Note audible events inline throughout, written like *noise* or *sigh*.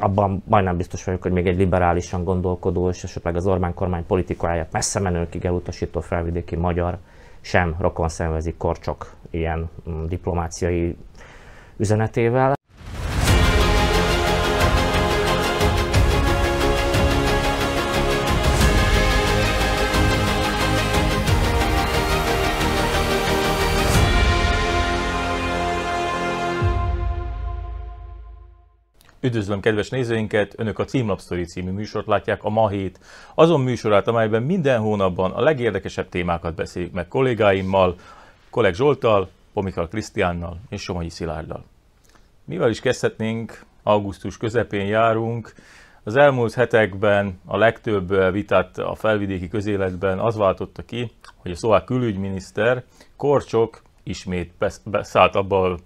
abban majdnem biztos vagyok, hogy még egy liberálisan gondolkodó, és esetleg az Orbán kormány politikáját messze menőkig elutasító felvidéki magyar sem rokon szenvezik korcsok ilyen mm, diplomáciai üzenetével. Üdvözlöm kedves nézőinket! Önök a Címlapsztori című műsort látják, a Ma Hét. Azon műsorát, amelyben minden hónapban a legérdekesebb témákat beszéljük meg kollégáimmal, kolleg Zsoltal, Pomikal Krisztiánnal és Somogyi Szilárddal. Mivel is kezdhetnénk, augusztus közepén járunk. Az elmúlt hetekben a legtöbb vitát a felvidéki közéletben az váltotta ki, hogy a szlovák külügyminiszter Korcsok ismét beszállt abba a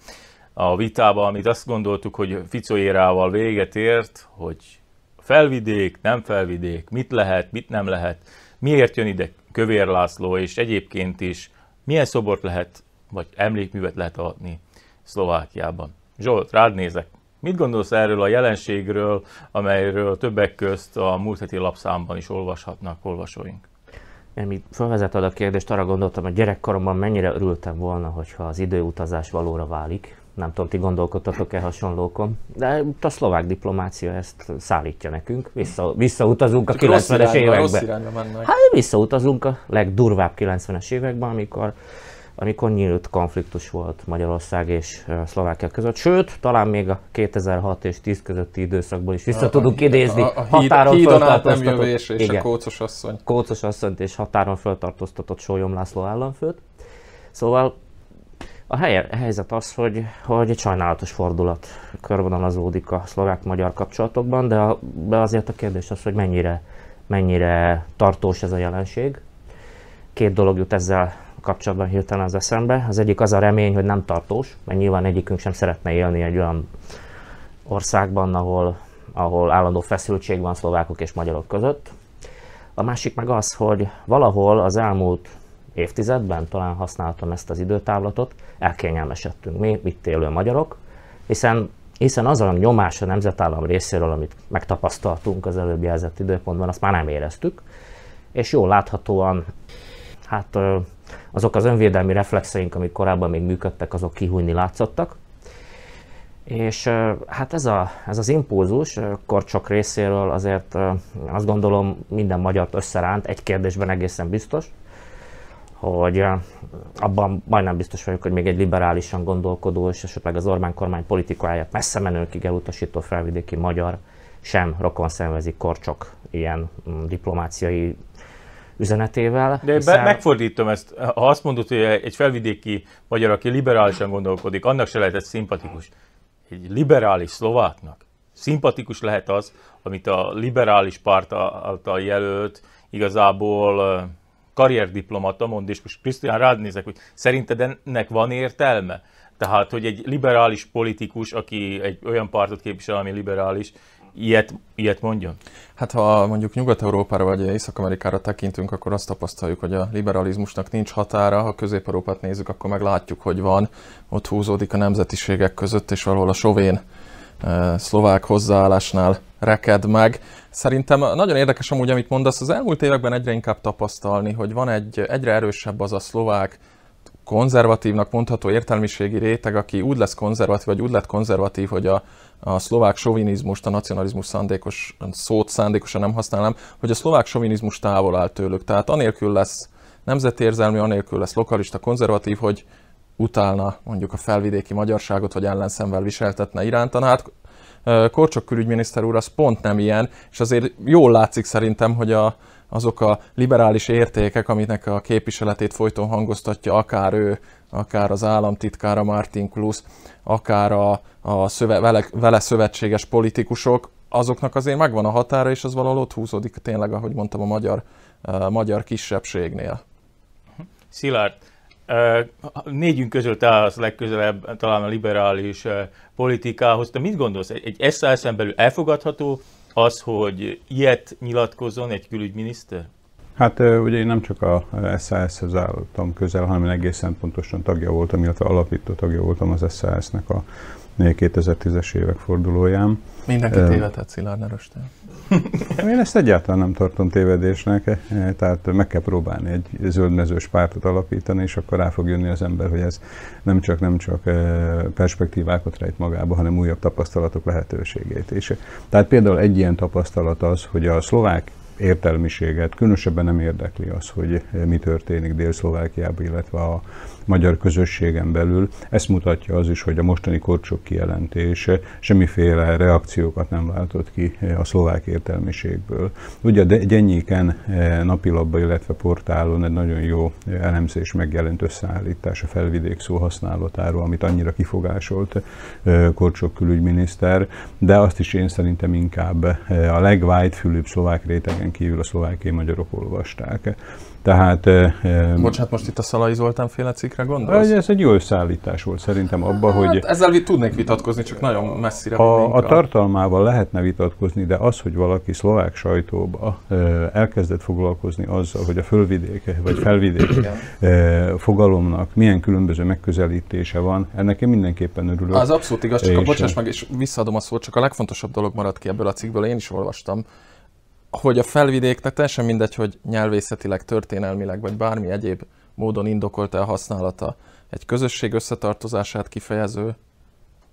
vitába, amit azt gondoltuk, hogy Fico érával véget ért, hogy felvidék, nem felvidék, mit lehet, mit nem lehet, miért jön ide Kövér László, és egyébként is milyen szobort lehet, vagy emlékművet lehet adni Szlovákiában. Zsolt, rád nézek. Mit gondolsz erről a jelenségről, amelyről többek közt a múlt heti lapszámban is olvashatnak olvasóink? Én felvezeted a kérdést, arra gondoltam, hogy gyerekkoromban mennyire örültem volna, hogyha az időutazás valóra válik, nem tudom, ti gondolkodtatok-e hasonlókon, de a szlovák diplomácia ezt szállítja nekünk. Vissza, visszautazunk a 90-es években. Hát visszautazunk a legdurvább 90-es években, amikor amikor nyílt konfliktus volt Magyarország és Szlovákia között. Sőt, talán még a 2006 és 10 közötti időszakból is vissza a, tudunk a, idézni. A, a, a határon hídon át nem jövés és igen, a kócos asszony. Kócos asszonyt és határon föltartóztatott Sólyom László államfőt. Szóval a, helyzet az, hogy, hogy egy sajnálatos fordulat körvonalazódik a szlovák-magyar kapcsolatokban, de, a, de azért a kérdés az, hogy mennyire, mennyire tartós ez a jelenség. Két dolog jut ezzel kapcsolatban hirtelen az eszembe. Az egyik az a remény, hogy nem tartós, mert nyilván egyikünk sem szeretne élni egy olyan országban, ahol, ahol állandó feszültség van szlovákok és magyarok között. A másik meg az, hogy valahol az elmúlt évtizedben, talán használtam ezt az időtávlatot, elkényelmesedtünk. Mi, itt élő magyarok, hiszen, hiszen az a nyomás a nemzetállam részéről, amit megtapasztaltunk az előbb jelzett időpontban, azt már nem éreztük, és jól láthatóan, hát azok az önvédelmi reflexeink, amik korábban még működtek, azok kihújni látszottak. És hát ez, a, ez az impulzus korcsok részéről azért azt gondolom minden magyart összeránt, egy kérdésben egészen biztos, hogy abban majdnem biztos vagyok, hogy még egy liberálisan gondolkodó, és esetleg az Orbán kormány politikáját messze menőkig elutasító felvidéki magyar sem rokon szenvezik korcsok ilyen mm, diplomáciai üzenetével. De hiszen... megfordítom ezt, ha azt mondod, hogy egy felvidéki magyar, aki liberálisan gondolkodik, annak se lehet ez szimpatikus. Egy liberális szlováknak szimpatikus lehet az, amit a liberális párt által jelölt, igazából karrierdiplomata mond, és most Krisztián rád nézek, hogy szerinted ennek van értelme? Tehát, hogy egy liberális politikus, aki egy olyan pártot képvisel, ami liberális, ilyet, ilyet mondjon? Hát ha mondjuk Nyugat-Európára vagy Észak-Amerikára tekintünk, akkor azt tapasztaljuk, hogy a liberalizmusnak nincs határa. Ha Közép-Európát nézzük, akkor meg látjuk, hogy van. Ott húzódik a nemzetiségek között, és valahol a sovén eh, szlovák hozzáállásnál reked meg. Szerintem nagyon érdekes amúgy, amit mondasz, az elmúlt években egyre inkább tapasztalni, hogy van egy egyre erősebb az a szlovák konzervatívnak mondható értelmiségi réteg, aki úgy lesz konzervatív, vagy úgy lett konzervatív, hogy a, a szlovák sovinizmust, a nacionalizmus szándékos szót szándékosan nem használnám, hogy a szlovák sovinizmus távol áll tőlük. Tehát anélkül lesz nemzetérzelmi, anélkül lesz lokalista, konzervatív, hogy utálna mondjuk a felvidéki magyarságot, vagy ellenszemvel viseltetne iránta. Korcsok külügyminiszter úr az pont nem ilyen, és azért jól látszik szerintem, hogy a, azok a liberális értékek, aminek a képviseletét folyton hangoztatja, akár ő, akár az államtitkára Martin Klus, akár a, a szöve, vele, vele szövetséges politikusok, azoknak azért megvan a határa, és az valahol ott húzódik tényleg, ahogy mondtam, a magyar, a magyar kisebbségnél. Szilárd, Négyünk közül te az legközelebb talán a liberális politikához. Te mit gondolsz? Egy SZSZ-en belül elfogadható az, hogy ilyet nyilatkozzon egy külügyminiszter? Hát ugye én nem csak a SAS-hez álltam közel, hanem egészen pontosan tagja voltam, illetve alapító tagja voltam az SAS-nek a 2010-es évek fordulóján. Mindenki tévedhet, Szilárd, ne *laughs* Én ezt egyáltalán nem tartom tévedésnek, eh, tehát meg kell próbálni egy zöldmezős pártot alapítani, és akkor rá fog jönni az ember, hogy ez nem csak, nem csak eh, perspektívákat rejt magába, hanem újabb tapasztalatok lehetőségét is. Tehát például egy ilyen tapasztalat az, hogy a szlovák értelmiséget különösebben nem érdekli az, hogy mi történik Dél-Szlovákiában, illetve a magyar közösségen belül. Ezt mutatja az is, hogy a mostani korcsok kijelentése semmiféle reakciókat nem váltott ki a szlovák értelmiségből. Ugye a Gyennyéken eh, napilapban, illetve portálon egy nagyon jó elemzés megjelent összeállítás a felvidék szó használatáról, amit annyira kifogásolt eh, Korcsok külügyminiszter, de azt is én szerintem inkább eh, a legvájtfülűbb szlovák rétegen kívül a szlovákiai magyarok olvasták. Tehát... Bocsánat, most itt a Szalai Zoltán féle cikkre gondolsz? Ez egy jó összeállítás volt szerintem abba, hát, hogy... Ezzel tudnék vitatkozni, csak nagyon messzire a, a tartalmával lehetne vitatkozni, de az, hogy valaki szlovák sajtóba elkezdett foglalkozni azzal, hogy a fölvidéke vagy felvidék fogalomnak milyen különböző megközelítése van, ennek én mindenképpen örülök. Az abszolút igaz, csak a bocsáss meg, és visszaadom a szót, csak a legfontosabb dolog maradt ki ebből a cikkből, én is olvastam, hogy a felvidéknek teljesen mindegy, hogy nyelvészetileg, történelmileg, vagy bármi egyéb módon indokolta a használata. Egy közösség összetartozását kifejező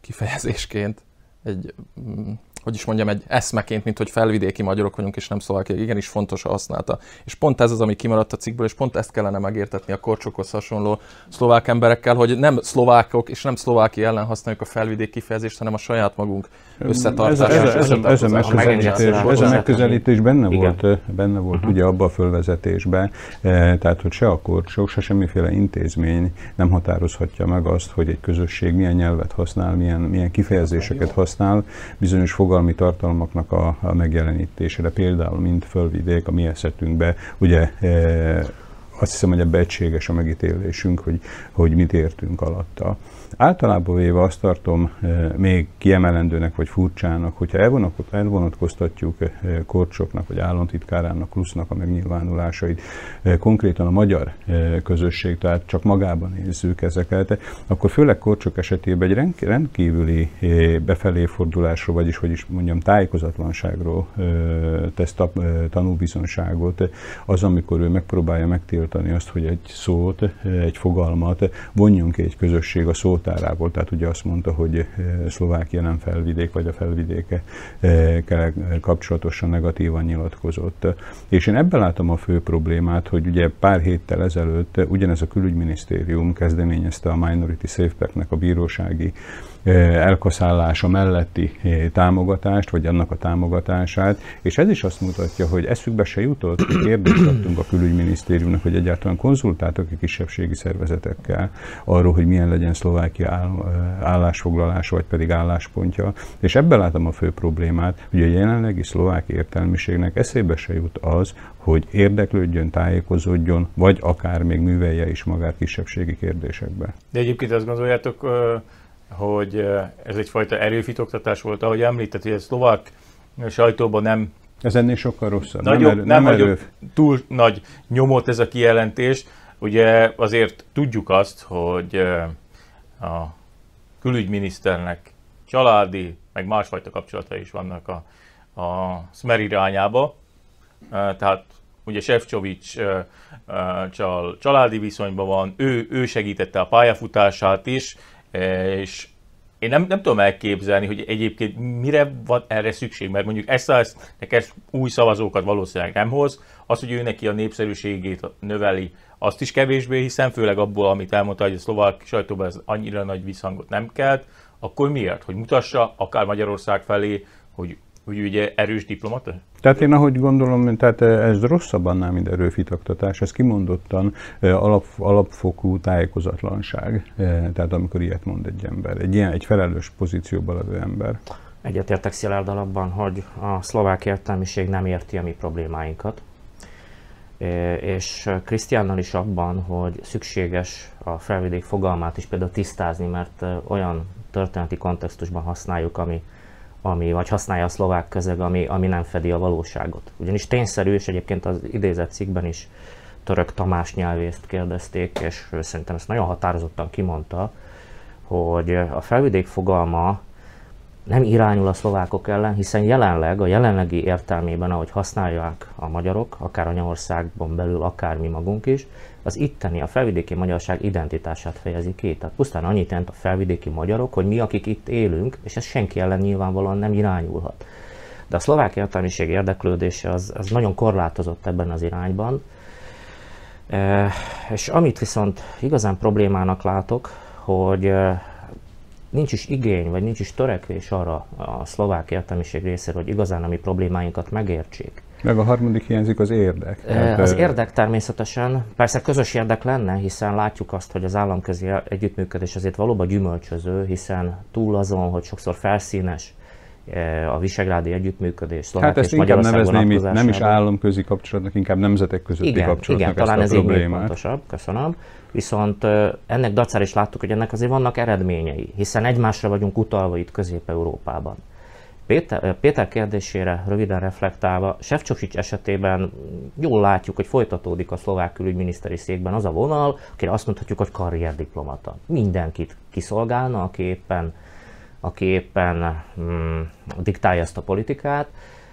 kifejezésként, egy mm, hogy is mondjam, egy eszmeként, mint hogy felvidéki magyarok vagyunk, és nem szlovákiak, igenis fontos a használata. És pont ez az, ami kimaradt a cikkből, és pont ezt kellene megértetni a korcsokhoz hasonló szlovák emberekkel, hogy nem szlovákok és nem szlováki ellen használjuk a felvidéki kifejezést, hanem a saját magunk összetartását. Ez, ez, ez, ez, a megközelítés, ez a megközelítés benne Igen. volt, benne volt uh-huh. ugye abban a fölvezetésben, e, tehát hogy se a korcsok, se semmiféle intézmény nem határozhatja meg azt, hogy egy közösség milyen nyelvet használ, milyen, milyen kifejezéseket használ, bizonyos fog fogalmi tartalmaknak a, a megjelenítésére, például mint fölvidék a mi esetünkben, ugye e, azt hiszem, hogy ebbe egységes a megítélésünk, hogy, hogy mit értünk alatta. Általában véve azt tartom eh, még kiemelendőnek vagy furcsának, hogyha elvonatkoztatjuk eh, Korcsoknak vagy államtitkárának, Klusznak a megnyilvánulásait, eh, konkrétan a magyar közösség, tehát csak magában nézzük ezeket, akkor főleg Korcsok esetében egy rendkívüli befelé fordulásról, vagyis hogy is mondjam, tájékozatlanságról tesz tanúbizonságot az, amikor ő megpróbálja megtiltani azt, hogy egy szót, egy fogalmat vonjunk egy közösség a szót szótárából, tehát ugye azt mondta, hogy eh, Szlovákia nem felvidék, vagy a felvidéke eh, kapcsolatosan negatívan nyilatkozott. És én ebben látom a fő problémát, hogy ugye pár héttel ezelőtt ugyanez a külügyminisztérium kezdeményezte a Minority Safe Pack-nek a bírósági elkaszállása melletti támogatást, vagy annak a támogatását, és ez is azt mutatja, hogy eszükbe se jutott, hogy kérdést adtunk a külügyminisztériumnak, hogy egyáltalán konzultáltak a kisebbségi szervezetekkel arról, hogy milyen legyen Szlovákia állásfoglalása, vagy pedig álláspontja. És ebben látom a fő problémát, hogy a jelenlegi szlovák értelmiségnek eszébe se jut az, hogy érdeklődjön, tájékozódjon, vagy akár még művelje is magát kisebbségi kérdésekbe. De egyébként azt gondoljátok, hogy ez egyfajta erőfitoktatás volt, ahogy említett, hogy a szlovák sajtóban nem ez ennél sokkal rosszabb. Nagyobb, nem, nem, nem erő. túl nagy nyomot ez a kijelentés. Ugye azért tudjuk azt, hogy a külügyminiszternek családi, meg másfajta kapcsolata is vannak a, a Smer irányába. Tehát ugye Sefcsovics csal, családi viszonyban van, ő, ő segítette a pályafutását is, és én nem, nem tudom elképzelni, hogy egyébként mire van erre szükség, mert mondjuk SZSZ neked új szavazókat valószínűleg nem hoz, az, hogy ő neki a népszerűségét növeli, azt is kevésbé hiszem, főleg abból, amit elmondta, hogy a szlovák sajtóban ez annyira nagy visszhangot nem kelt, akkor miért? Hogy mutassa akár Magyarország felé, hogy hogy ugye erős diplomata? Tehát én ahogy gondolom, tehát ez rosszabb annál, mint erőfitoktatás, ez kimondottan alap, alapfokú tájékozatlanság, tehát amikor ilyet mond egy ember, egy ilyen, egy felelős pozícióban levő ember. Egyetértek Szilárd alapban, hogy a szlovák értelmiség nem érti a mi problémáinkat, és Krisztiánnal is abban, hogy szükséges a felvidék fogalmát is például tisztázni, mert olyan történeti kontextusban használjuk, ami ami, vagy használja a szlovák közeg, ami, ami nem fedi a valóságot. Ugyanis tényszerű, és egyébként az idézett cikkben is török Tamás nyelvészt kérdezték, és szerintem ezt nagyon határozottan kimondta, hogy a felvidék fogalma nem irányul a szlovákok ellen, hiszen jelenleg, a jelenlegi értelmében, ahogy használják a magyarok, akár Anyaországban belül, akár mi magunk is, az itteni, a felvidéki magyarság identitását fejezi ki. Tehát pusztán annyit jelent a felvidéki magyarok, hogy mi, akik itt élünk, és ez senki ellen nyilvánvalóan nem irányulhat. De a szlovák értelmiség érdeklődése az, az nagyon korlátozott ebben az irányban. E, és amit viszont igazán problémának látok, hogy e, nincs is igény, vagy nincs is törekvés arra a szlovák értelmiség részéről, hogy igazán a mi problémáinkat megértsék. Meg a harmadik hiányzik az érdek. Tehát, az érdek természetesen, persze közös érdek lenne, hiszen látjuk azt, hogy az államközi együttműködés azért valóban gyümölcsöző, hiszen túl azon, hogy sokszor felszínes, a visegrádi együttműködés, hát ezt inkább nevezném itt nem is államközi kapcsolatnak, inkább nemzetek közötti igen, kapcsolatnak igen, talán ez így még fontosabb, köszönöm. Viszont ennek dacára is láttuk, hogy ennek azért vannak eredményei, hiszen egymásra vagyunk utalva itt Közép-Európában. Péter, Péter kérdésére röviden reflektálva, Sefcsovics esetében jól látjuk, hogy folytatódik a szlovák külügyminiszteri székben az a vonal, akire azt mondhatjuk, hogy karrierdiplomata. Mindenkit kiszolgálna, aki éppen, aki éppen mm, diktálja ezt a politikát.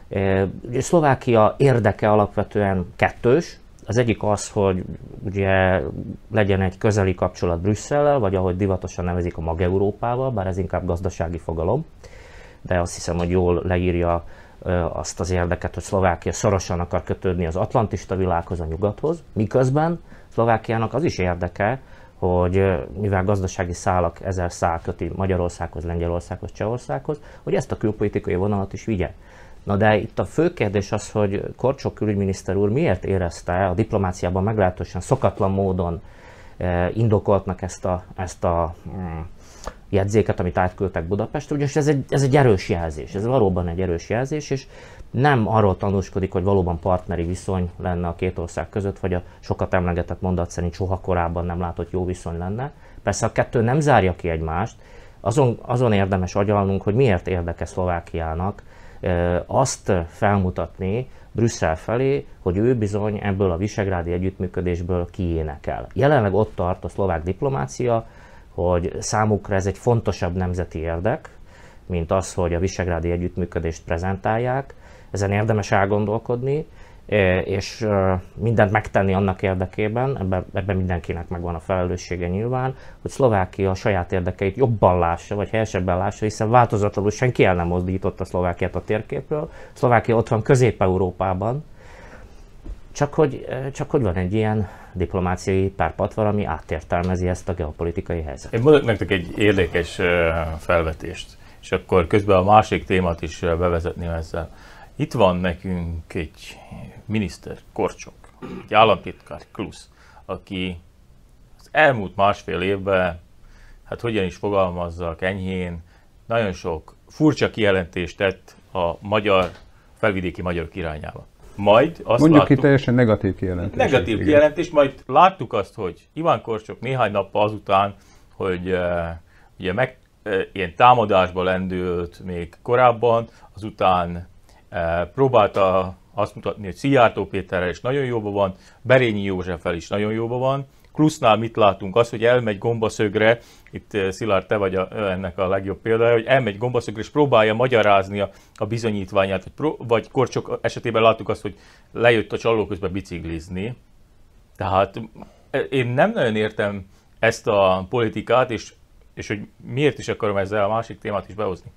E, Szlovákia érdeke alapvetően kettős. Az egyik az, hogy ugye legyen egy közeli kapcsolat Brüsszellel, vagy ahogy divatosan nevezik a Mag-Európával, bár ez inkább gazdasági fogalom de azt hiszem, hogy jól leírja azt az érdeket, hogy Szlovákia szorosan akar kötődni az atlantista világhoz, a nyugathoz, miközben Szlovákiának az is érdeke, hogy mivel gazdasági szálak ezer szál köti Magyarországhoz, Lengyelországhoz, Csehországhoz, hogy ezt a külpolitikai vonalat is vigye. Na de itt a fő kérdés az, hogy Korcsok külügyminiszter úr miért érezte a diplomáciában meglehetősen szokatlan módon indokoltnak ezt a, ezt a mm, jegyzéket, amit átküldtek Budapestre, ugyanis ez egy, ez egy erős jelzés, ez valóban egy erős jelzés, és nem arról tanúskodik, hogy valóban partneri viszony lenne a két ország között, vagy a sokat emlegetett mondat szerint soha korábban nem látott jó viszony lenne. Persze a kettő nem zárja ki egymást, azon, azon érdemes agyalnunk, hogy miért érdeke Szlovákiának azt felmutatni Brüsszel felé, hogy ő bizony ebből a visegrádi együttműködésből kiénekel. Jelenleg ott tart a szlovák diplomácia, hogy számukra ez egy fontosabb nemzeti érdek, mint az, hogy a visegrádi együttműködést prezentálják. Ezen érdemes elgondolkodni, e, és e, mindent megtenni annak érdekében, ebben, ebben mindenkinek megvan a felelőssége nyilván, hogy Szlovákia a saját érdekeit jobban lássa, vagy helyesebben lássa, hiszen változatlanul senki el nem mozdította Szlovákiát a térképről. Szlovákia ott van Közép-Európában, csak hogy, csak hogy van egy ilyen diplomáciai párpatvar, ami átértelmezi ezt a geopolitikai helyzetet. Én mondok nektek egy érdekes felvetést, és akkor közben a másik témát is bevezetném ezzel. Itt van nekünk egy miniszter, Korcsok, egy államtitkár, Klusz, aki az elmúlt másfél évben, hát hogyan is fogalmazzak enyhén, nagyon sok furcsa kijelentést tett a magyar, felvidéki magyarok irányába. Majd azt Mondjuk láttuk, ki teljesen negatív kijelentés. Negatív igen. kijelentés, majd láttuk azt, hogy Iván Korcsok néhány nappal azután, hogy uh, ugye meg, uh, ilyen támadásba lendült még korábban, azután uh, próbálta azt mutatni, hogy Szijjártó Péterrel is nagyon jóban van, Berényi Józseffel is nagyon jóban van, Klusznál mit látunk? Az, hogy elmegy gombaszögre, itt eh, Szilárd, te vagy a, ennek a legjobb példája, hogy elmegy gombaszögre és próbálja magyarázni a, a bizonyítványát, vagy, pró, vagy Korcsok esetében láttuk azt, hogy lejött a csaló közben biciklizni. Tehát eh, én nem nagyon értem ezt a politikát, és, és hogy miért is akarom ezzel a másik témát is behozni.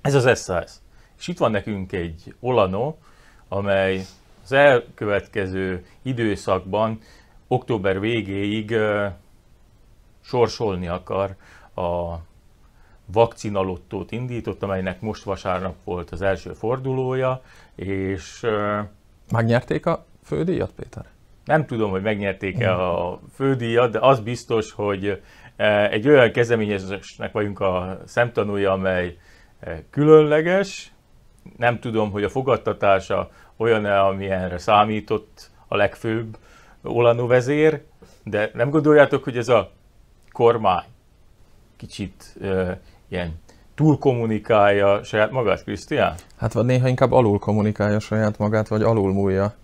Ez az SAS. És itt van nekünk egy Olano, amely az elkövetkező időszakban október végéig sorsolni akar a vakcinalottót indított, amelynek most vasárnap volt az első fordulója, és... Megnyerték a fődíjat, Péter? Nem tudom, hogy megnyerték-e a fődíjat, de az biztos, hogy egy olyan kezdeményezésnek vagyunk a szemtanúja, amely különleges. Nem tudom, hogy a fogadtatása olyan-e, amilyenre számított a legfőbb Olano vezér, de nem gondoljátok, hogy ez a kormány kicsit uh, ilyen túl kommunikálja saját magát, Krisztián? Hát vagy néha inkább alul kommunikálja saját magát, vagy alul múlja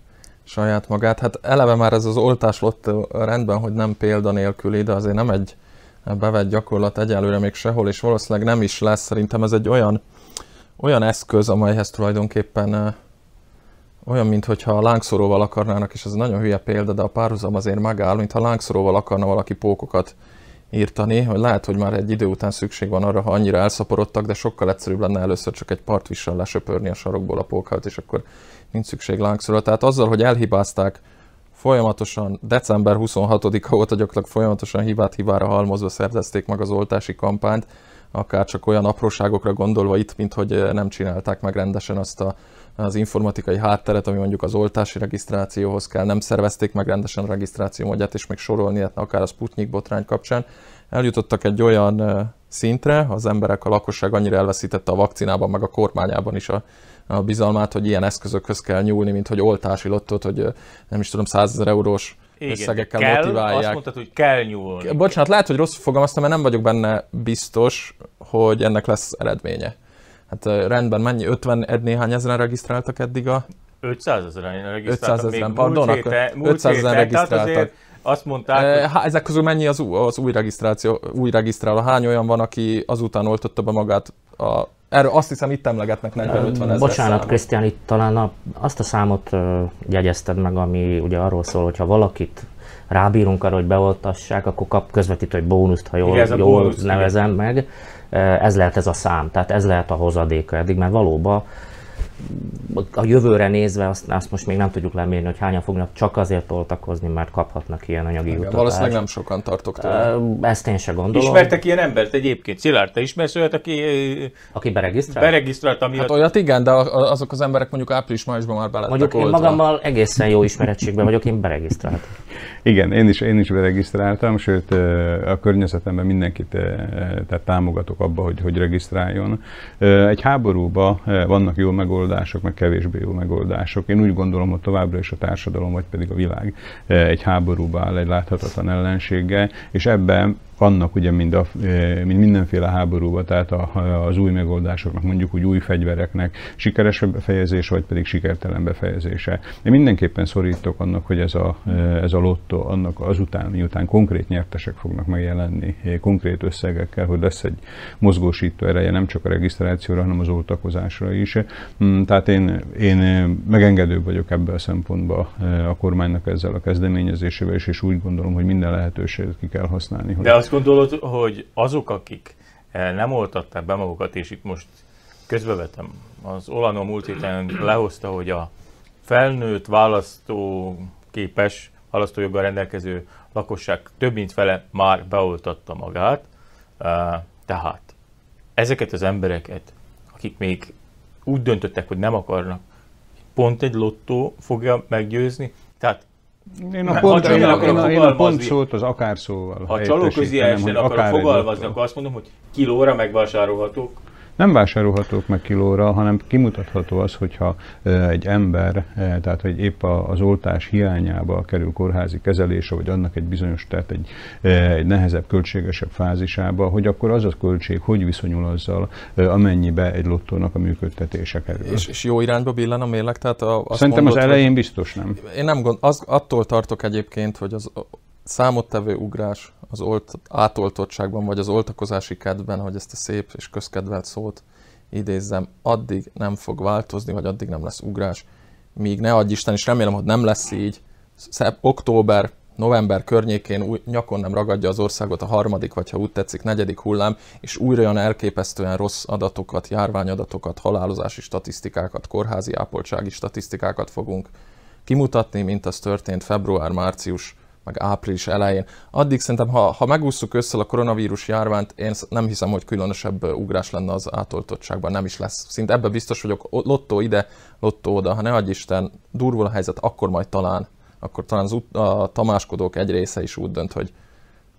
saját magát. Hát eleve már ez az oltás lott rendben, hogy nem példa nélküli, de azért nem egy bevett gyakorlat egyelőre még sehol, és valószínűleg nem is lesz. Szerintem ez egy olyan, olyan eszköz, amelyhez tulajdonképpen olyan, mintha a lángszoróval akarnának, és ez nagyon hülye példa, de a párhuzam azért megáll, mintha lángszoróval akarna valaki pókokat írtani, hogy lehet, hogy már egy idő után szükség van arra, ha annyira elszaporodtak, de sokkal egyszerűbb lenne először csak egy partvissal lesöpörni a sarokból a pókát, és akkor nincs szükség lángszóra. Tehát azzal, hogy elhibázták folyamatosan, december 26-a óta gyakorlatilag folyamatosan hibát hibára halmozva szervezték meg az oltási kampányt, akár csak olyan apróságokra gondolva itt, mint hogy nem csinálták meg rendesen azt a, az informatikai hátteret, ami mondjuk az oltási regisztrációhoz kell, nem szervezték meg rendesen a regisztráció módját, és még sorolni lehetne akár a Sputnik botrány kapcsán. Eljutottak egy olyan szintre, az emberek, a lakosság annyira elveszítette a vakcinában, meg a kormányában is a, a bizalmát, hogy ilyen eszközökhöz kell nyúlni, mint hogy oltási lottot, hogy nem is tudom, 100 ezer eurós igen, összegekkel kell, motiválják. Azt mondtad, hogy kell nyúlni. Bocsánat, lehet, hogy rossz fogalmaztam, mert nem vagyok benne biztos, hogy ennek lesz eredménye. Hát rendben, mennyi? 50 néhány ezeren regisztráltak eddig a... 500 ezeren regisztráltak. 500 ezeren, pardon, múlt héten, 500 ezeren regisztráltak. Azt mondták, hogy... ezek közül mennyi az, az új regisztráció, új regisztráló? Hány olyan van, aki azután oltotta be magát a Erről azt hiszem itt emlegetnek 40-50 ezer Bocsánat, Krisztián, itt talán a, azt a számot uh, jegyezted meg, ami ugye arról szól, hogy ha valakit rábírunk arra, hogy beoltassák, akkor kap közvetítő egy bónuszt, ha jól, igen, jól bónusz, nevezem igen. meg. Ez lehet ez a szám, tehát ez lehet a hozadéka eddig, mert valóban a jövőre nézve azt, azt most még nem tudjuk lemérni, hogy hányan fognak csak azért oltakozni, mert kaphatnak ilyen anyagi Igen, utatást. Valószínűleg nem sokan tartok tőle. Ezt én se gondolom. Ismertek ilyen embert egyébként? Szilárd, te ismersz olyat, aki... Aki beregisztrált? Beregisztrált, amiatt... Hát olyat igen, de azok az emberek mondjuk április-májusban már belettek Mondjuk én magammal egészen jó ismerettségben vagyok, én beregisztrált. Igen, én is, én is beregisztráltam, sőt a környezetemben mindenkit tehát támogatok abba, hogy, hogy regisztráljon. Egy háborúban vannak jó megoldások, meg kevésbé jó megoldások. Én úgy gondolom, hogy továbbra is a társadalom, vagy pedig a világ egy háborúba áll egy láthatatlan ellenséggel, és ebben vannak ugye mind, a, e, mind mindenféle háborúban, tehát a, az új megoldásoknak, mondjuk úgy új fegyvereknek sikeres befejezés, vagy pedig sikertelen befejezése. Én mindenképpen szorítok annak, hogy ez a, e, ez a lotto annak azután, miután konkrét nyertesek fognak megjelenni, e, konkrét összegekkel, hogy lesz egy mozgósító ereje nem csak a regisztrációra, hanem az oltakozásra is. Mm, tehát én, én megengedő vagyok ebben a szempontban a kormánynak ezzel a kezdeményezésével, és, és úgy gondolom, hogy minden lehetőséget ki kell használni. De azt gondolod, hogy azok, akik eh, nem oltatták be magukat, és itt most közbevetem, az Olano múlt héten lehozta, hogy a felnőtt választó képes, választójoggal rendelkező lakosság több mint fele már beoltatta magát. Eh, tehát ezeket az embereket, akik még úgy döntöttek, hogy nem akarnak, pont egy lottó fogja meggyőzni. Tehát én a, pont, én, a, én, a, én a pont szót az akár szóval. Ha csalóközi esetben akarok fogalmazni, akkor azt mondom, hogy kilóra megvásárolhatók nem vásárolhatók meg kilóra, hanem kimutatható az, hogyha egy ember, tehát hogy épp az oltás hiányába kerül kórházi kezelése, vagy annak egy bizonyos, tehát egy, egy nehezebb, költségesebb fázisába, hogy akkor az a költség hogy viszonyul azzal, amennyibe egy lottónak a működtetése kerül. És, és jó irányba billen a mérleg? Tehát a, azt Szerintem mondod, az elején biztos nem. Én nem gond, az, attól tartok egyébként, hogy az számottevő ugrás az olt, átoltottságban, vagy az oltakozási kedvben, hogy ezt a szép és közkedvelt szót idézzem, addig nem fog változni, vagy addig nem lesz ugrás, míg ne adj Isten, és remélem, hogy nem lesz így, szebb, október, november környékén új, nyakon nem ragadja az országot a harmadik, vagy ha úgy tetszik, negyedik hullám, és újra olyan elképesztően rossz adatokat, járványadatokat, halálozási statisztikákat, kórházi ápoltsági statisztikákat fogunk kimutatni, mint az történt február-március meg április elején. Addig szerintem, ha, ha megúsztuk össze a koronavírus járványt, én nem hiszem, hogy különösebb ugrás lenne az átoltottságban, nem is lesz. Szinte ebbe biztos vagyok, lottó ide, lottó oda, ha ne adj Isten, durvul a helyzet, akkor majd talán, akkor talán az, a tamáskodók egy része is úgy dönt, hogy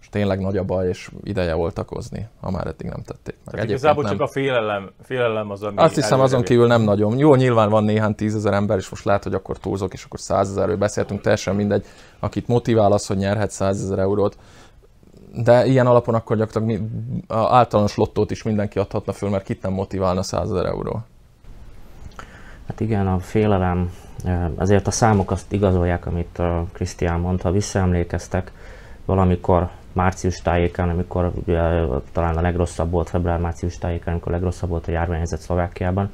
és tényleg nagy a baj, és ideje oltakozni, ha már eddig nem tették meg. Tehát igazából nem. csak a félelem, félelem az, ami Azt hiszem azon kívül nem nagyon. Jó, nyilván van néhány tízezer ember, és most lehet, hogy akkor túlzok, és akkor százezerről beszéltünk, teljesen mindegy, akit motivál az, hogy nyerhet százezer eurót. De ilyen alapon akkor gyakorlatilag mi, a általános lottót is mindenki adhatna föl, mert kit nem motiválna százezer euró. Hát igen, a félelem, azért a számok azt igazolják, amit Krisztián mondta, visszaemlékeztek, valamikor március tájékán, amikor ugye, talán a legrosszabb volt, február-március tájékán, amikor a legrosszabb volt a járványhelyzet Szlovákiában,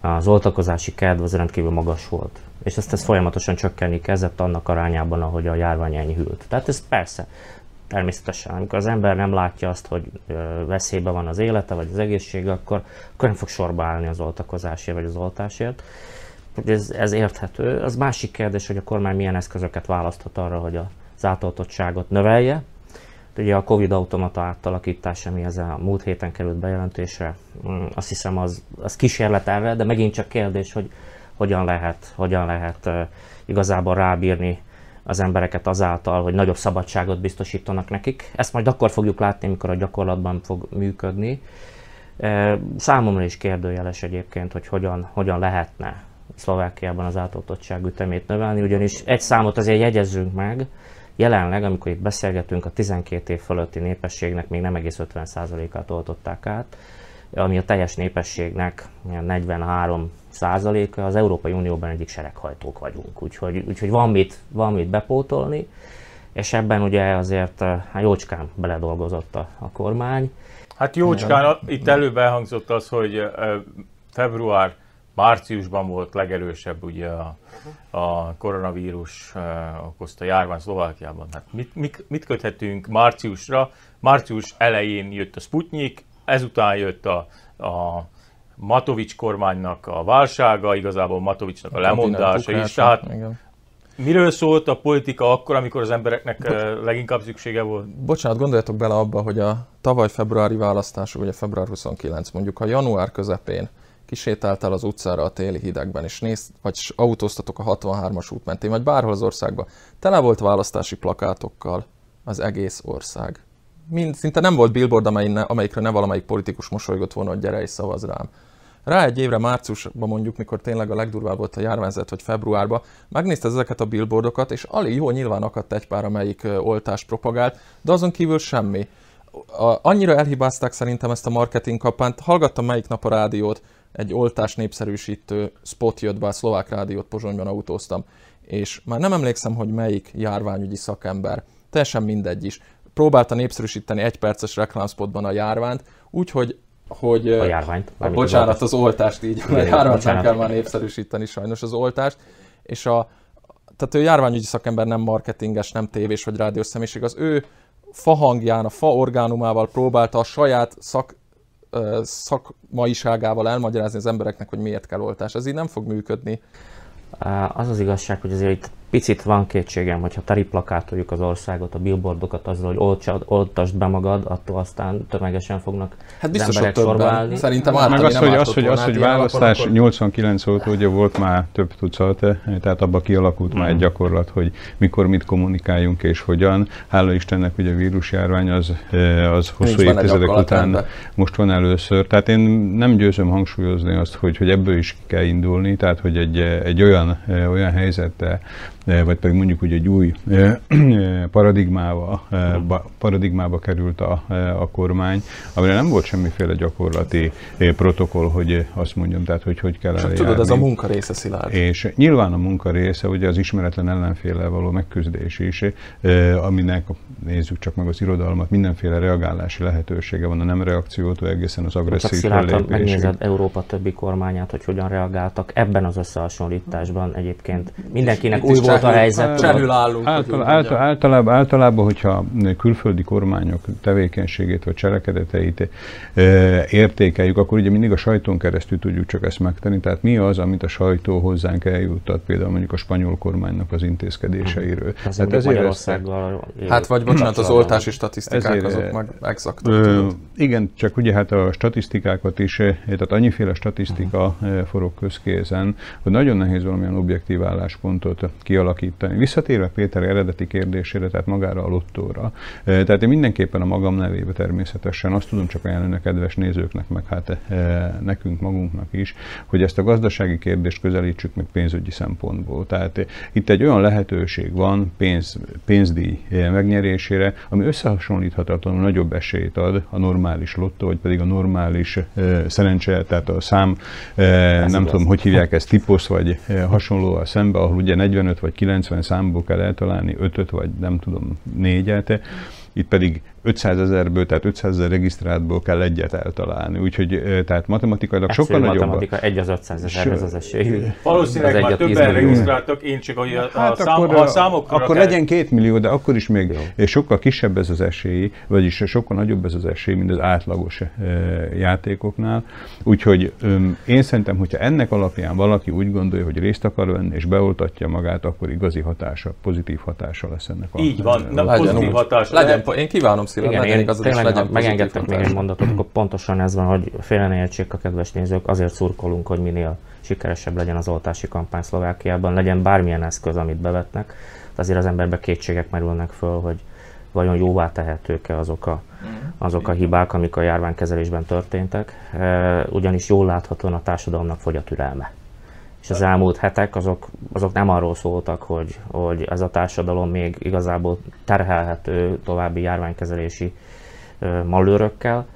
az oltakozási kedv az rendkívül magas volt. És ezt, ez folyamatosan csökkenni kezdett annak arányában, ahogy a járvány enyhült. Tehát ez persze, természetesen, amikor az ember nem látja azt, hogy veszélyben van az élete vagy az egészsége, akkor, akkor nem fog sorba állni az oltakozásért vagy az oltásért. Ez, ez érthető. Az másik kérdés, hogy a kormány milyen eszközöket választhat arra, hogy az átoltottságot növelje. Ugye a Covid automata átalakítása, ami ez a múlt héten került bejelentésre, mm, azt hiszem az, az kísérlet erre, de megint csak kérdés, hogy hogyan lehet, hogyan lehet igazából rábírni az embereket azáltal, hogy nagyobb szabadságot biztosítanak nekik. Ezt majd akkor fogjuk látni, amikor a gyakorlatban fog működni. Számomra is kérdőjeles egyébként, hogy hogyan, hogyan lehetne Szlovákiában az átoltottság ütemét növelni, ugyanis egy számot azért jegyezzünk meg, jelenleg, amikor itt beszélgetünk, a 12 év fölötti népességnek még nem egész 50%-át oltották át, ami a teljes népességnek 43 százaléka, az Európai Unióban egyik sereghajtók vagyunk, úgyhogy, úgyhogy van, mit, van mit bepótolni, és ebben ugye azért hát jócskán beledolgozott a, a kormány. Hát jócskán, itt előbb elhangzott az, hogy február, márciusban volt legerősebb ugye a, a koronavírus okozta járvány Szlovákiában. Hát mit, mit, mit köthetünk márciusra? Március elején jött a Sputnik, ezután jött a, a Matovics kormánynak a válsága, igazából Matovicsnak a, a lemondása is. Tehát igen. miről szólt a politika akkor, amikor az embereknek Bo- leginkább szüksége volt? Bocsánat, gondoljatok bele abba, hogy a tavaly februári választások, ugye február 29, mondjuk a január közepén kisétáltál az utcára a téli hidegben, és néz, vagy autóztatok a 63-as út mentén, vagy bárhol az országban, tele volt választási plakátokkal az egész ország. Mind, szinte nem volt billboard, amelyikre ne valamelyik politikus mosolygott volna, hogy gyere és szavaz rám. Rá egy évre márciusban mondjuk, mikor tényleg a legdurvább volt a járványzat, vagy februárban, megnézte ezeket a billboardokat, és alig jó nyilván akadt egy pár, amelyik oltást propagált, de azon kívül semmi. A, annyira elhibázták szerintem ezt a marketing kampányt, hallgattam melyik nap a rádiót, egy oltás népszerűsítő spot jött be, a szlovák rádiót Pozsonyban autóztam, és már nem emlékszem, hogy melyik járványügyi szakember, teljesen mindegy is, próbálta népszerűsíteni egy perces reklámspotban a járványt, úgyhogy hogy... A járványt. A, bocsánat, az oltást így, igen, a járványt nem kell már népszerűsíteni sajnos az oltást. És a, tehát ő járványügyi szakember, nem marketinges, nem tévés vagy rádiós személyiség, az ő fahangján, a fa orgánumával próbálta a saját szak, szakmaiságával elmagyarázni az embereknek, hogy miért kell oltás. Ez így nem fog működni. Az az igazság, hogy azért itt picit van kétségem, hogyha teriplakátoljuk az országot, a billboardokat azzal, hogy oltsad, oltasd be magad, attól aztán tömegesen fognak hát biztos, hogy többen. Szerintem Meg az, hogy, az, hogy, az, hogy választás akkor... 89 óta ugye volt már több tucat, tehát abba kialakult mm. már egy mhm. gyakorlat, hogy mikor mit kommunikáljunk és hogyan. Hála Istennek ugye a vírusjárvány az, eh, az hosszú évtizedek után ember. most van először. Tehát én nem győzöm hangsúlyozni azt, hogy, hogy ebből is kell indulni, tehát hogy egy, egy olyan, eh, olyan helyzettel vagy pedig mondjuk úgy egy új paradigmába, paradigmába került a, a kormány, amire nem volt semmiféle gyakorlati protokoll, hogy azt mondjam, tehát hogy hogy kell eljárni. Tudod, ez a munka része, Szilárd. És nyilván a munka része, ugye az ismeretlen ellenféle való megküzdés is, aminek, nézzük csak meg az irodalmat, mindenféle reagálási lehetősége van, a nem reakciótól egészen az agresszív fellépésig. megnézed Európa többi kormányát, hogy hogyan reagáltak ebben az összehasonlításban egyébként. Mindenkinek új volt a helyzet. Cserül állunk. Által, által, általában, általában, hogyha külföldi kormányok tevékenységét vagy cselekedeteit e, értékeljük, akkor ugye mindig a sajtón keresztül tudjuk csak ezt megtenni. Tehát mi az, amit a sajtó hozzánk eljuttat, például mondjuk a spanyol kormánynak az intézkedéseiről. Ez hát ezért Hát vagy bocsánat, az oltási statisztikák ezért, azok meg exaktak. Igen, csak ugye hát a statisztikákat is, tehát annyiféle statisztika uh-huh. forog közkézen, hogy nagyon nehéz valamilyen objektív álláspontot kialakítani. Visszatérve Péter eredeti kérdésére, tehát magára a lottóra. Tehát én mindenképpen a magam nevébe természetesen azt tudom csak ajánlani a kedves nézőknek, meg hát nekünk magunknak is, hogy ezt a gazdasági kérdést közelítsük meg pénzügyi szempontból. Tehát itt egy olyan lehetőség van pénz, pénzdíj megnyerésére, ami összehasonlíthatatlanul nagyobb esélyt ad a normális lottó, vagy pedig a normális szerencse, tehát a szám, Ez nem igaz. tudom, hogy hívják ezt, tiposz, vagy hasonló a szembe, ahol ugye 45 vagy 90 számból kell eltalálni, 5 vagy nem tudom, 4-et, itt pedig 500 ezerből, tehát 500 ezer regisztráltból kell egyet eltalálni. Úgyhogy tehát matematikailag Egyszerű sokkal nagyobb. matematika, egy az 500 ezer, ez az esély. Valószínűleg az már többen regisztráltak, én csak hogy a, hát a, szám, akkor, a számokra Akkor kell... legyen két millió, de akkor is még Jó. sokkal kisebb ez az esély, vagyis sokkal nagyobb ez az esély, mint az átlagos játékoknál. Úgyhogy én szerintem, hogyha ennek alapján valaki úgy gondolja, hogy részt akar venni és beoltatja magát, akkor igazi hatása, pozitív hatása lesz ennek. Így van, na, pozitív hatása. Legyen, én kívánom szívem, Igen, legyen igazad, tényleg, legyen megengedtek még egy mondatot, akkor pontosan ez van, hogy félre ne a kedves nézők, azért szurkolunk, hogy minél sikeresebb legyen az oltási kampány Szlovákiában, legyen bármilyen eszköz, amit bevetnek. Azért az emberbe kétségek merülnek föl, hogy vajon jóvá tehetők-e azok a, azok a hibák, amik a járványkezelésben történtek. E, ugyanis jól láthatóan a társadalomnak fogy a türelme. És az elmúlt hetek azok, azok nem arról szóltak, hogy, hogy ez a társadalom még igazából terhelhető további járványkezelési malőrökkel,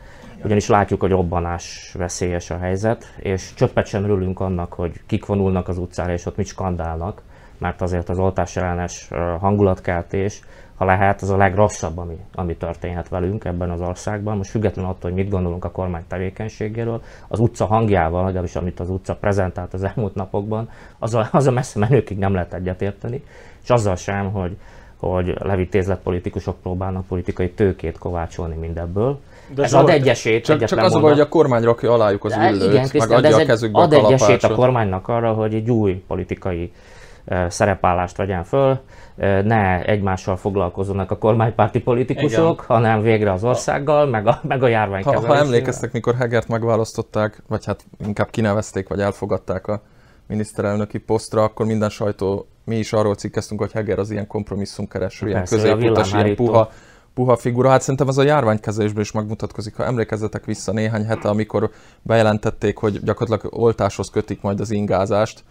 ugyanis látjuk, hogy robbanás veszélyes a helyzet, és csöppet sem örülünk annak, hogy kik vonulnak az utcára, és ott mit skandálnak, mert azért az oltás ellenes hangulatkeltés ha lehet, az a legrosszabb, ami, ami történhet velünk ebben az országban. Most függetlenül attól, hogy mit gondolunk a kormány tevékenységéről, az utca hangjával, legalábbis amit az utca prezentált az elmúlt napokban, az a, az a messze menőkig nem lehet egyetérteni, és azzal sem, hogy, hogy levitézlet politikusok próbálnak politikai tőkét kovácsolni mindebből. De ez ad egy esélyt, csak, csak az a baj, hogy a kormány rakja alájuk az ülőt, igen, meg adja a kezükbe ad egy esélyt a kormánynak arra, hogy egy új politikai szerepállást vegyen föl, ne egymással foglalkozzanak a kormánypárti politikusok, Igen. hanem végre az országgal, meg a, meg a járvány ha, ha emlékeztek, mikor Hegert megválasztották, vagy hát inkább kinevezték, vagy elfogadták a miniszterelnöki posztra, akkor minden sajtó, mi is arról cikkeztünk, hogy Heger az ilyen kompromisszumkereső, ilyen középutas, ilyen puha, puha figura. Hát szerintem ez a járványkezelésben is megmutatkozik. Ha emlékezzetek vissza néhány hete, amikor bejelentették, hogy gyakorlatilag oltáshoz kötik majd az ingázást,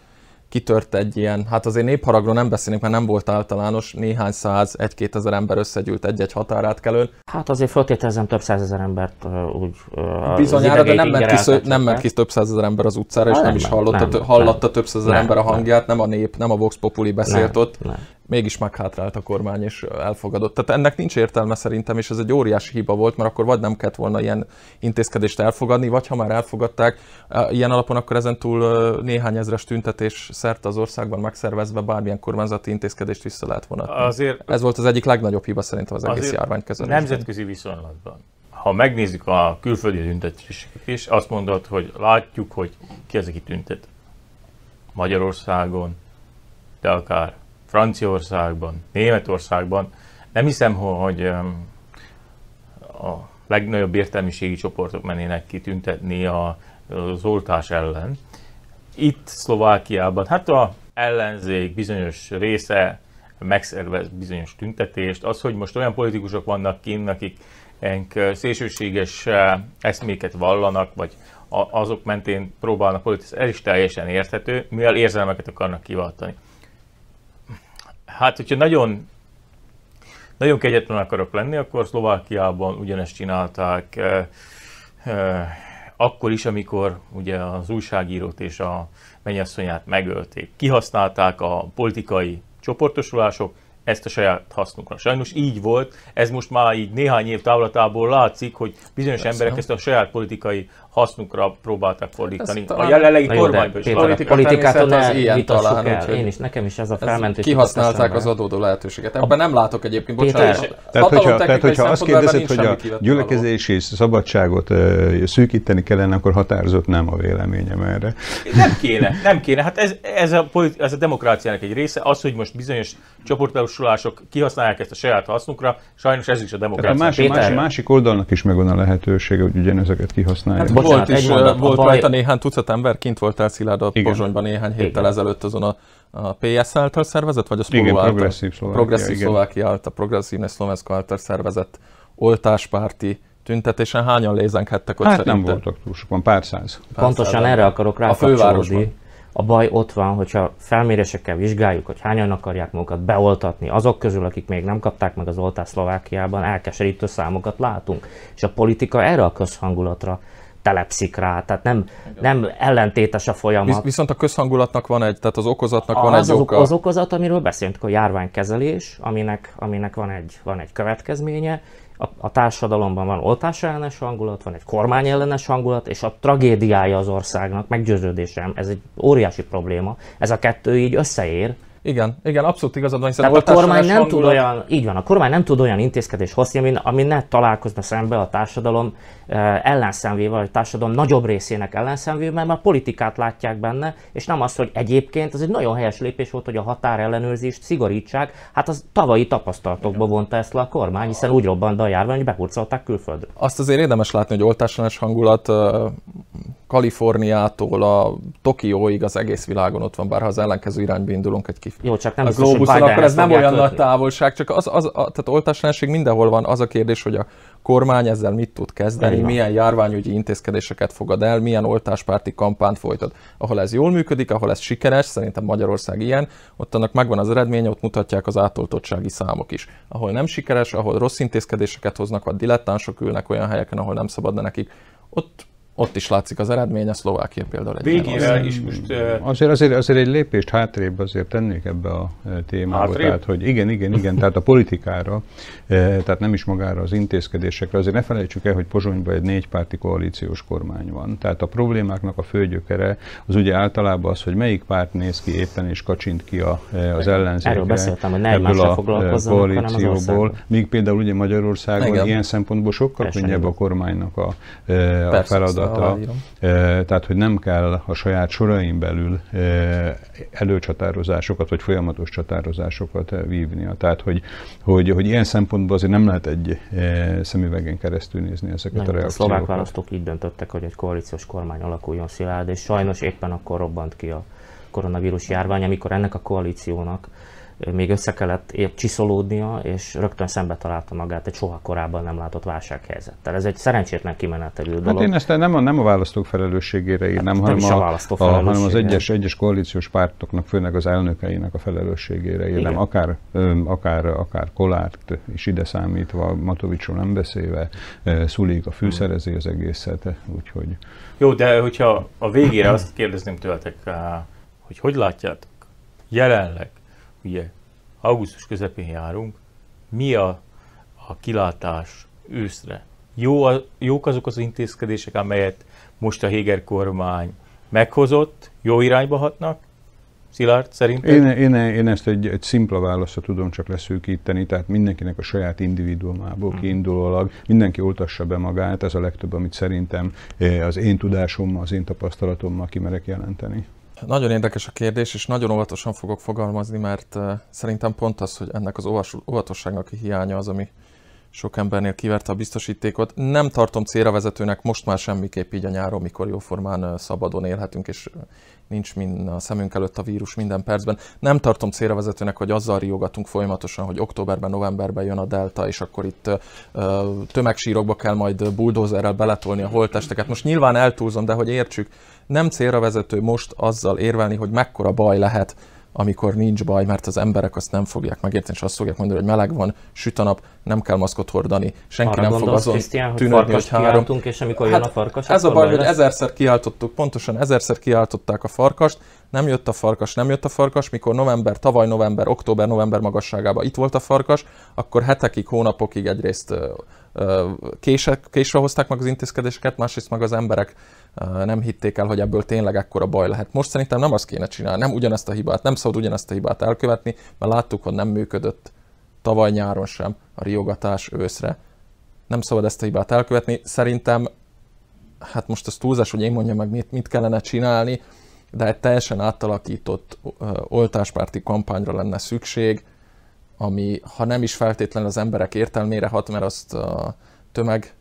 kitört egy ilyen, hát azért népharagról nem beszélünk, mert nem volt általános, néhány száz, egy-két ezer ember összegyűlt egy-egy határátkelőn. Hát azért föltételezem több százezer embert úgy Bizonyára, de nem ment, ki, nem ment ki több százezer ember az utcára, és nem, nem is hallotta, nem, hallatta nem, több százezer ember a hangját, nem a nép, nem a Vox Populi beszélt nem, ott. Nem mégis meghátrált a kormány és elfogadott. Tehát ennek nincs értelme szerintem, és ez egy óriási hiba volt, mert akkor vagy nem kellett volna ilyen intézkedést elfogadni, vagy ha már elfogadták, ilyen alapon akkor ezen túl néhány ezres tüntetés szerte az országban megszervezve bármilyen kormányzati intézkedést vissza lehet vonatni. Azért, ez volt az egyik legnagyobb hiba szerintem az egész járványkezelésben. Nemzetközi viszonylatban. Ha megnézzük a külföldi tüntetéseket is, azt mondod, hogy látjuk, hogy ki az, aki tüntet. Magyarországon, de akár Franciaországban, Németországban. Nem hiszem, hogy a legnagyobb értelmiségi csoportok mennének kitüntetni az oltás ellen. Itt Szlovákiában, hát a ellenzék bizonyos része megszervez bizonyos tüntetést. Az, hogy most olyan politikusok vannak kint, akik szélsőséges eszméket vallanak, vagy azok mentén próbálnak politikai, ez is teljesen érthető, mivel érzelmeket akarnak kiváltani. Hát, hogyha nagyon, nagyon kegyetlen akarok lenni, akkor Szlovákiában ugyanezt csinálták eh, eh, akkor is, amikor ugye az újságírót és a mennyasszonyát megölték. Kihasználták a politikai csoportosulások, ezt a saját hasznunkra. Sajnos így volt, ez most már így néhány év távlatából látszik, hogy bizonyos Persze. emberek ezt a saját politikai hasznukra próbálták fordítani. A jelenlegi kormányban is. A politikától ne vitassuk el. Én is, nekem is ez a felmentés. Kihasználták az adódó lehetőséget. Ebben nem látok egyébként, bocsánat. Tehát, hogyha, tehát, hogyha azt kérdezed, hogy a gyülekezési szabadságot szűkíteni kellene, akkor határozott nem a véleményem erre. Nem kéne, nem kéne. Hát ez, ez, a, ez a demokráciának egy része. Az, hogy most bizonyos csoportosulások kihasználják ezt a saját hasznukra, sajnos ez is a demokrácia. Tehát a másik, másik, másik oldalnak is megvan a lehetősége, hogy ugyanezeket kihasználják. Hát, volt is, mondat, volt baj... rajta néhány tucat ember, kint voltál Szilárd a igen. Pozsonyban néhány héttel igen. ezelőtt azon a, a PS által szervezett, vagy a Spoló igen, által? Progresszív Szlovákia, progresszív Szlovákia által, progresszív Szlovenszka által szervezett oltáspárti tüntetésen hányan lézenkhettek ott hát szerintem? nem voltak túl sokan, pár száz. Pár Pontosan száz erre akarok rákapcsolódni. A baj ott van, hogyha felmérésekkel vizsgáljuk, hogy hányan akarják magukat beoltatni, azok közül, akik még nem kapták meg az oltást Szlovákiában, elkeserítő számokat látunk. És a politika erre a közhangulatra telepszik rá, tehát nem, nem ellentétes a folyamat. Viszont a közhangulatnak van egy, tehát az okozatnak van az egy oka. Az okozat, amiről beszéltünk, a járványkezelés, aminek, aminek van, egy, van egy következménye, a, a társadalomban van oltás ellenes hangulat, van egy kormány ellenes hangulat, és a tragédiája az országnak, meggyőződésem, ez egy óriási probléma, ez a kettő így összeér, igen, igen, abszolút igazad van, hiszen Tehát a kormány nem tud olyan, így van, a kormány nem tud olyan intézkedés hozni, ami, ami ne találkozna szembe a társadalom uh, ellenszenvével, vagy a társadalom nagyobb részének ellenszenvével, mert a politikát látják benne, és nem az, hogy egyébként az egy nagyon helyes lépés volt, hogy a határellenőrzést szigorítsák. Hát az tavalyi tapasztalatokból vonta ezt le a kormány, hiszen úgy robbant a járvány, hogy bepurcolták külföldre. Azt azért érdemes látni, hogy oltásanes hangulat Kaliforniától a Tokióig az egész világon ott van, bár ha az ellenkező irányba indulunk egy kif. Jó, csak nem a biztos, globuson, hogy akkor ez nem olyan nagy távolság, csak az, az, a, tehát oltáslenség mindenhol van. Az a kérdés, hogy a kormány ezzel mit tud kezdeni, Igen. milyen járványügyi intézkedéseket fogad el, milyen oltáspárti kampányt folytat. Ahol ez jól működik, ahol ez sikeres, szerintem Magyarország ilyen, ott annak megvan az eredménye, ott mutatják az átoltottsági számok is. Ahol nem sikeres, ahol rossz intézkedéseket hoznak, vagy dilettánsok ülnek olyan helyeken, ahol nem szabadna nekik, ott ott is látszik az eredmény, a Szlovákia például egy Végére is most uh, Azért, azért, azért egy lépést hátrébb azért tennék ebbe a témába. Hátrébb? Tehát, hogy igen, igen, igen, tehát a politikára, tehát nem is magára az intézkedésekre. Azért ne felejtsük el, hogy Pozsonyban egy négypárti koalíciós kormány van. Tehát a problémáknak a főgyökere az ugye általában az, hogy melyik párt néz ki éppen és kacsint ki a, az ellenzékre. Erről beszéltem, hogy ne ebből a foglalkozzanak, hanem az koalícióból. Míg például ugye Magyarországon Igen. ilyen szempontból sokkal könnyebb a kormánynak a, a azt feladata. Tehát, hogy nem kell a saját sorain belül előcsatározásokat, vagy folyamatos csatározásokat vívnia. Tehát, hogy, hogy, hogy ilyen szempontból azért nem lehet egy szemüvegen keresztül nézni ezeket a Nem, a szlovák reakciókat. választók így döntöttek, hogy egy koalíciós kormány alakuljon szilárd, és sajnos éppen akkor robbant ki a koronavírus járvány, amikor ennek a koalíciónak még össze kellett épp csiszolódnia, és rögtön szembe találta magát egy soha korábban nem látott válsághelyzettel. Ez egy szerencsétlen kimenetelő dolog. Hát én ezt nem a, nem a választók felelősségére írnám, nem hanem, a a, a, hanem az egyes, egyes koalíciós pártoknak, főleg az elnökeinek a felelősségére írnám. Akár, akár, akár Kolárt is ide számítva, Matovicsról nem beszélve, Szulik a fűszerezi az egészet, úgyhogy Jó, de hogyha a végére azt kérdezném tőletek, hogy hogy látjátok, jelenleg, ugye augusztus közepén járunk, mi a, a kilátás őszre? Jó a, jók azok az intézkedések, amelyet most a Héger kormány meghozott, jó irányba hatnak? Szilárd, szerinted? Én, én, én ezt egy, egy szimpla válaszra tudom csak leszűkíteni, tehát mindenkinek a saját individuumából Mhm. kiindulólag mindenki oltassa be magát, ez a legtöbb, amit szerintem eh, az én tudásommal, az én tapasztalatommal kimerek jelenteni. Nagyon érdekes a kérdés, és nagyon óvatosan fogok fogalmazni, mert szerintem pont az, hogy ennek az óvatosságnak a hiánya az, ami sok embernél kiverte a biztosítékot. Nem tartom célra vezetőnek most már semmiképp így a nyáron, mikor jóformán szabadon élhetünk, és nincs mind a szemünk előtt a vírus minden percben. Nem tartom célra vezetőnek, hogy azzal riogatunk folyamatosan, hogy októberben, novemberben jön a delta, és akkor itt tömegsírokba kell majd buldózerrel beletolni a holttesteket. Most nyilván eltúlzom, de hogy értsük, nem célra vezető most azzal érvelni, hogy mekkora baj lehet, amikor nincs baj, mert az emberek azt nem fogják megérteni, és azt fogják mondani, hogy meleg van, süt a nap, nem kell maszkot hordani, senki Arra nem fog azon Krisztián, tűnődni, hogy három. és amikor jön a farkas, ez a baj, hogy ezerszer kiáltottuk, pontosan ezerszer kiáltották a farkast, nem jött a farkas, nem jött a farkas, mikor november, tavaly november, október, november magasságában itt volt a farkas, akkor hetekig, hónapokig egyrészt ö, ö, kése, késve hozták meg az intézkedéseket, másrészt meg az emberek nem hitték el, hogy ebből tényleg ekkora baj lehet. Most szerintem nem azt kéne csinálni, nem ugyanezt a hibát, nem szabad ugyanezt a hibát elkövetni, mert láttuk, hogy nem működött tavaly nyáron sem a riogatás őszre. Nem szabad ezt a hibát elkövetni. Szerintem, hát most az túlzás, hogy én mondjam meg, mit, mit kellene csinálni, de egy teljesen átalakított oltáspárti kampányra lenne szükség, ami ha nem is feltétlenül az emberek értelmére hat, mert azt a tömeg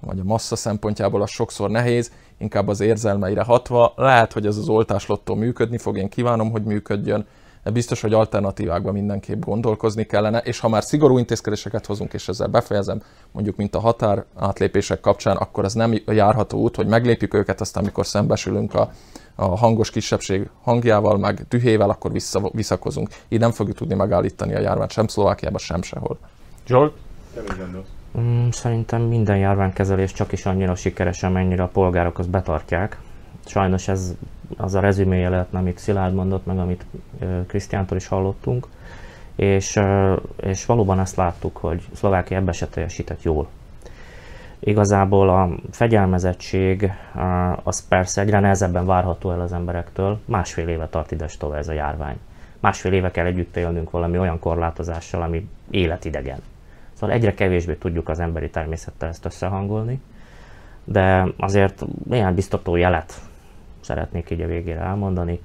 vagy a massza szempontjából az sokszor nehéz, inkább az érzelmeire hatva. Lehet, hogy ez az oltáslottó működni fog, én kívánom, hogy működjön, de biztos, hogy alternatívákban mindenképp gondolkozni kellene, és ha már szigorú intézkedéseket hozunk, és ezzel befejezem, mondjuk mint a határ átlépések kapcsán, akkor az nem járható út, hogy meglépjük őket, aztán amikor szembesülünk a, a hangos kisebbség hangjával, meg dühével, akkor vissza, visszakozunk. Így nem fogjuk tudni megállítani a járványt sem Szlovákiában, sem sehol. Zsolt? Mm, szerintem minden járványkezelés csak is annyira sikeres, amennyire a polgárok azt betartják. Sajnos ez az a rezüméje lehetne, amit Szilárd mondott, meg amit Krisztiántól is hallottunk. és, és valóban azt láttuk, hogy Szlovákia ebbe se teljesített jól. Igazából a fegyelmezettség az persze egyre nehezebben várható el az emberektől, másfél éve tart ides ez a járvány. Másfél éve kell együtt élnünk valami olyan korlátozással, ami életidegen. Szóval egyre kevésbé tudjuk az emberi természettel ezt összehangolni, de azért néhány biztató jelet szeretnék így a végére elmondani.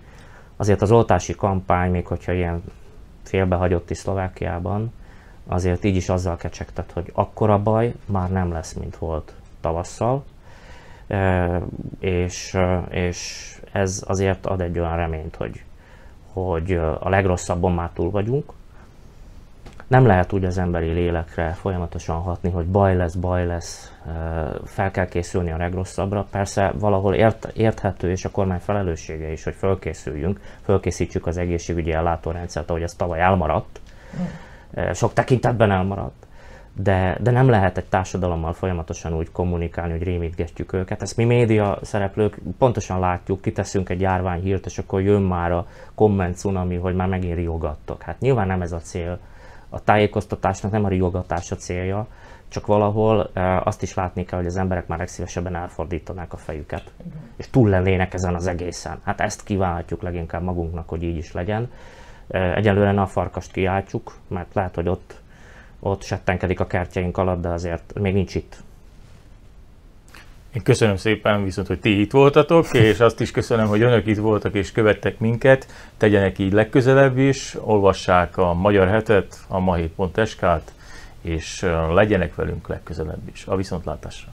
Azért az oltási kampány, még hogyha ilyen félbehagyott is Szlovákiában, azért így is azzal kecsegtet, hogy akkora baj már nem lesz, mint volt tavasszal, és, és ez azért ad egy olyan reményt, hogy, hogy a legrosszabbon már túl vagyunk. Nem lehet úgy az emberi lélekre folyamatosan hatni, hogy baj lesz, baj lesz, fel kell készülni a legrosszabbra. Persze valahol ért, érthető, és a kormány felelőssége is, hogy fölkészüljünk, fölkészítsük az egészségügyi ellátórendszert, ahogy ez tavaly elmaradt. Mm sok tekintetben elmaradt. De, de nem lehet egy társadalommal folyamatosan úgy kommunikálni, hogy rémítgetjük őket. Ezt mi média szereplők pontosan látjuk, kiteszünk egy járványhírt, és akkor jön már a komment cunami, hogy már megint riogattok. Hát nyilván nem ez a cél. A tájékoztatásnak nem a riogatás a célja, csak valahol e, azt is látni kell, hogy az emberek már legszívesebben elfordítanák a fejüket, és túl lennének ezen az egészen. Hát ezt kívánhatjuk leginkább magunknak, hogy így is legyen. Egyelőre ne a farkast kiáltsuk, mert lehet, hogy ott, ott settenkedik a kertjeink alatt, de azért még nincs itt. Én köszönöm szépen viszont, hogy ti itt voltatok, és azt is köszönöm, hogy önök itt voltak és követtek minket. Tegyenek így legközelebb is, olvassák a Magyar Hetet, a mahét.sk-t, és legyenek velünk legközelebb is. A viszontlátásra!